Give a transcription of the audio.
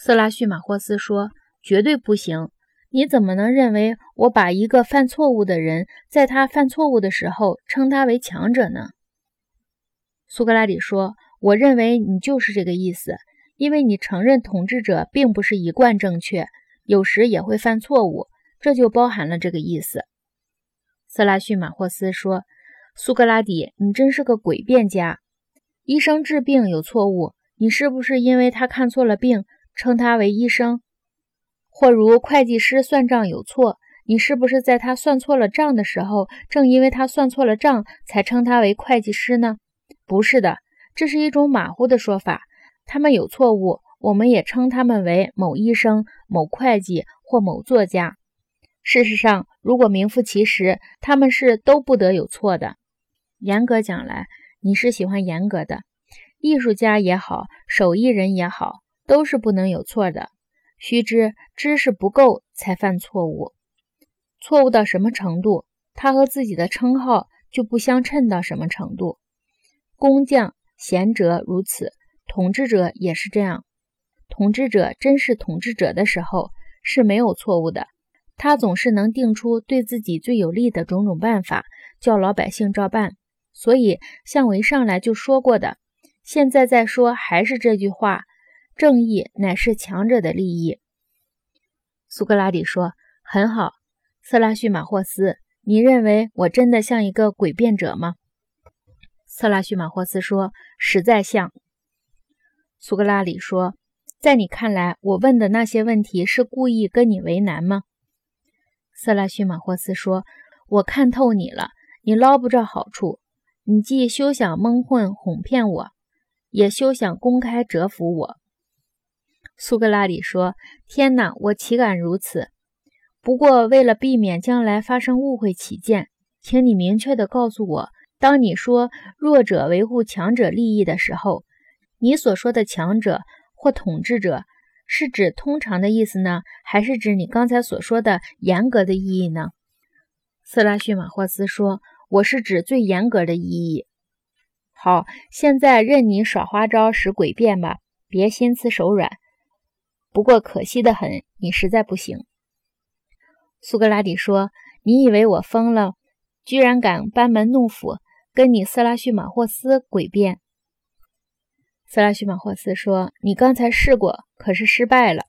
色拉叙马霍斯说：“绝对不行！你怎么能认为我把一个犯错误的人，在他犯错误的时候称他为强者呢？”苏格拉底说：“我认为你就是这个意思，因为你承认统治者并不是一贯正确，有时也会犯错误，这就包含了这个意思。”色拉叙马霍斯说：“苏格拉底，你真是个诡辩家！医生治病有错误，你是不是因为他看错了病？”称他为医生，或如会计师算账有错，你是不是在他算错了账的时候，正因为他算错了账，才称他为会计师呢？不是的，这是一种马虎的说法。他们有错误，我们也称他们为某医生、某会计或某作家。事实上，如果名副其实，他们是都不得有错的。严格讲来，你是喜欢严格的，艺术家也好，手艺人也好。都是不能有错的。须知知识不够才犯错误，错误到什么程度，他和自己的称号就不相称到什么程度。工匠、贤哲如此，统治者也是这样。统治者真是统治者的时候是没有错误的，他总是能定出对自己最有利的种种办法，叫老百姓照办。所以像我一上来就说过的，现在再说还是这句话。正义乃是强者的利益。苏格拉底说：“很好，色拉叙马霍斯，你认为我真的像一个诡辩者吗？”色拉叙马霍斯说：“实在像。”苏格拉底说：“在你看来，我问的那些问题是故意跟你为难吗？”色拉叙马霍斯说：“我看透你了，你捞不着好处，你既休想蒙混哄骗我，也休想公开折服我。”苏格拉底说：“天哪，我岂敢如此？不过为了避免将来发生误会起见，请你明确地告诉我，当你说弱者维护强者利益的时候，你所说的强者或统治者，是指通常的意思呢，还是指你刚才所说的严格的意义呢？”色拉叙马霍斯说：“我是指最严格的意义。”好，现在任你耍花招使诡辩吧，别心慈手软。不过可惜的很，你实在不行。”苏格拉底说，“你以为我疯了，居然敢班门弄斧，跟你色拉叙马霍斯诡辩？”色拉叙马霍斯说：“你刚才试过，可是失败了。”